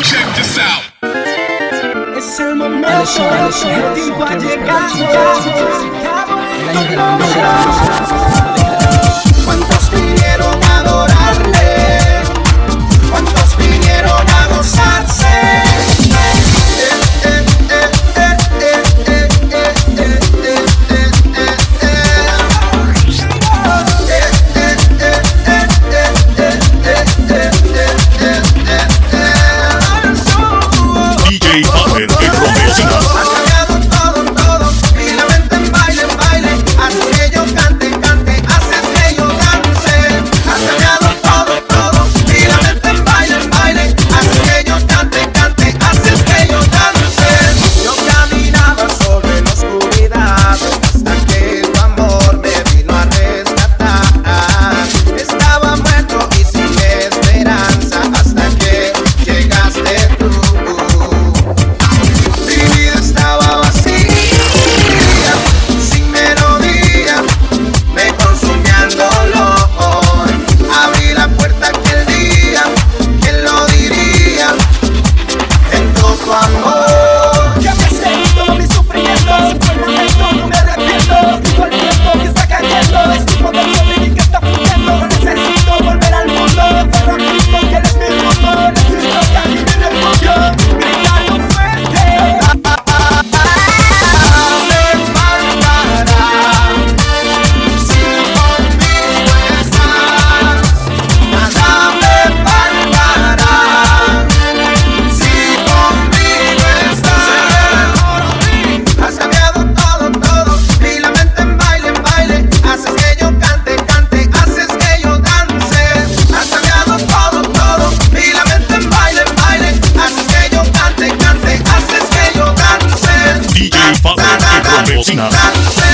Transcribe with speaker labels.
Speaker 1: Check this out.
Speaker 2: Esse é o momento. Wolfsner.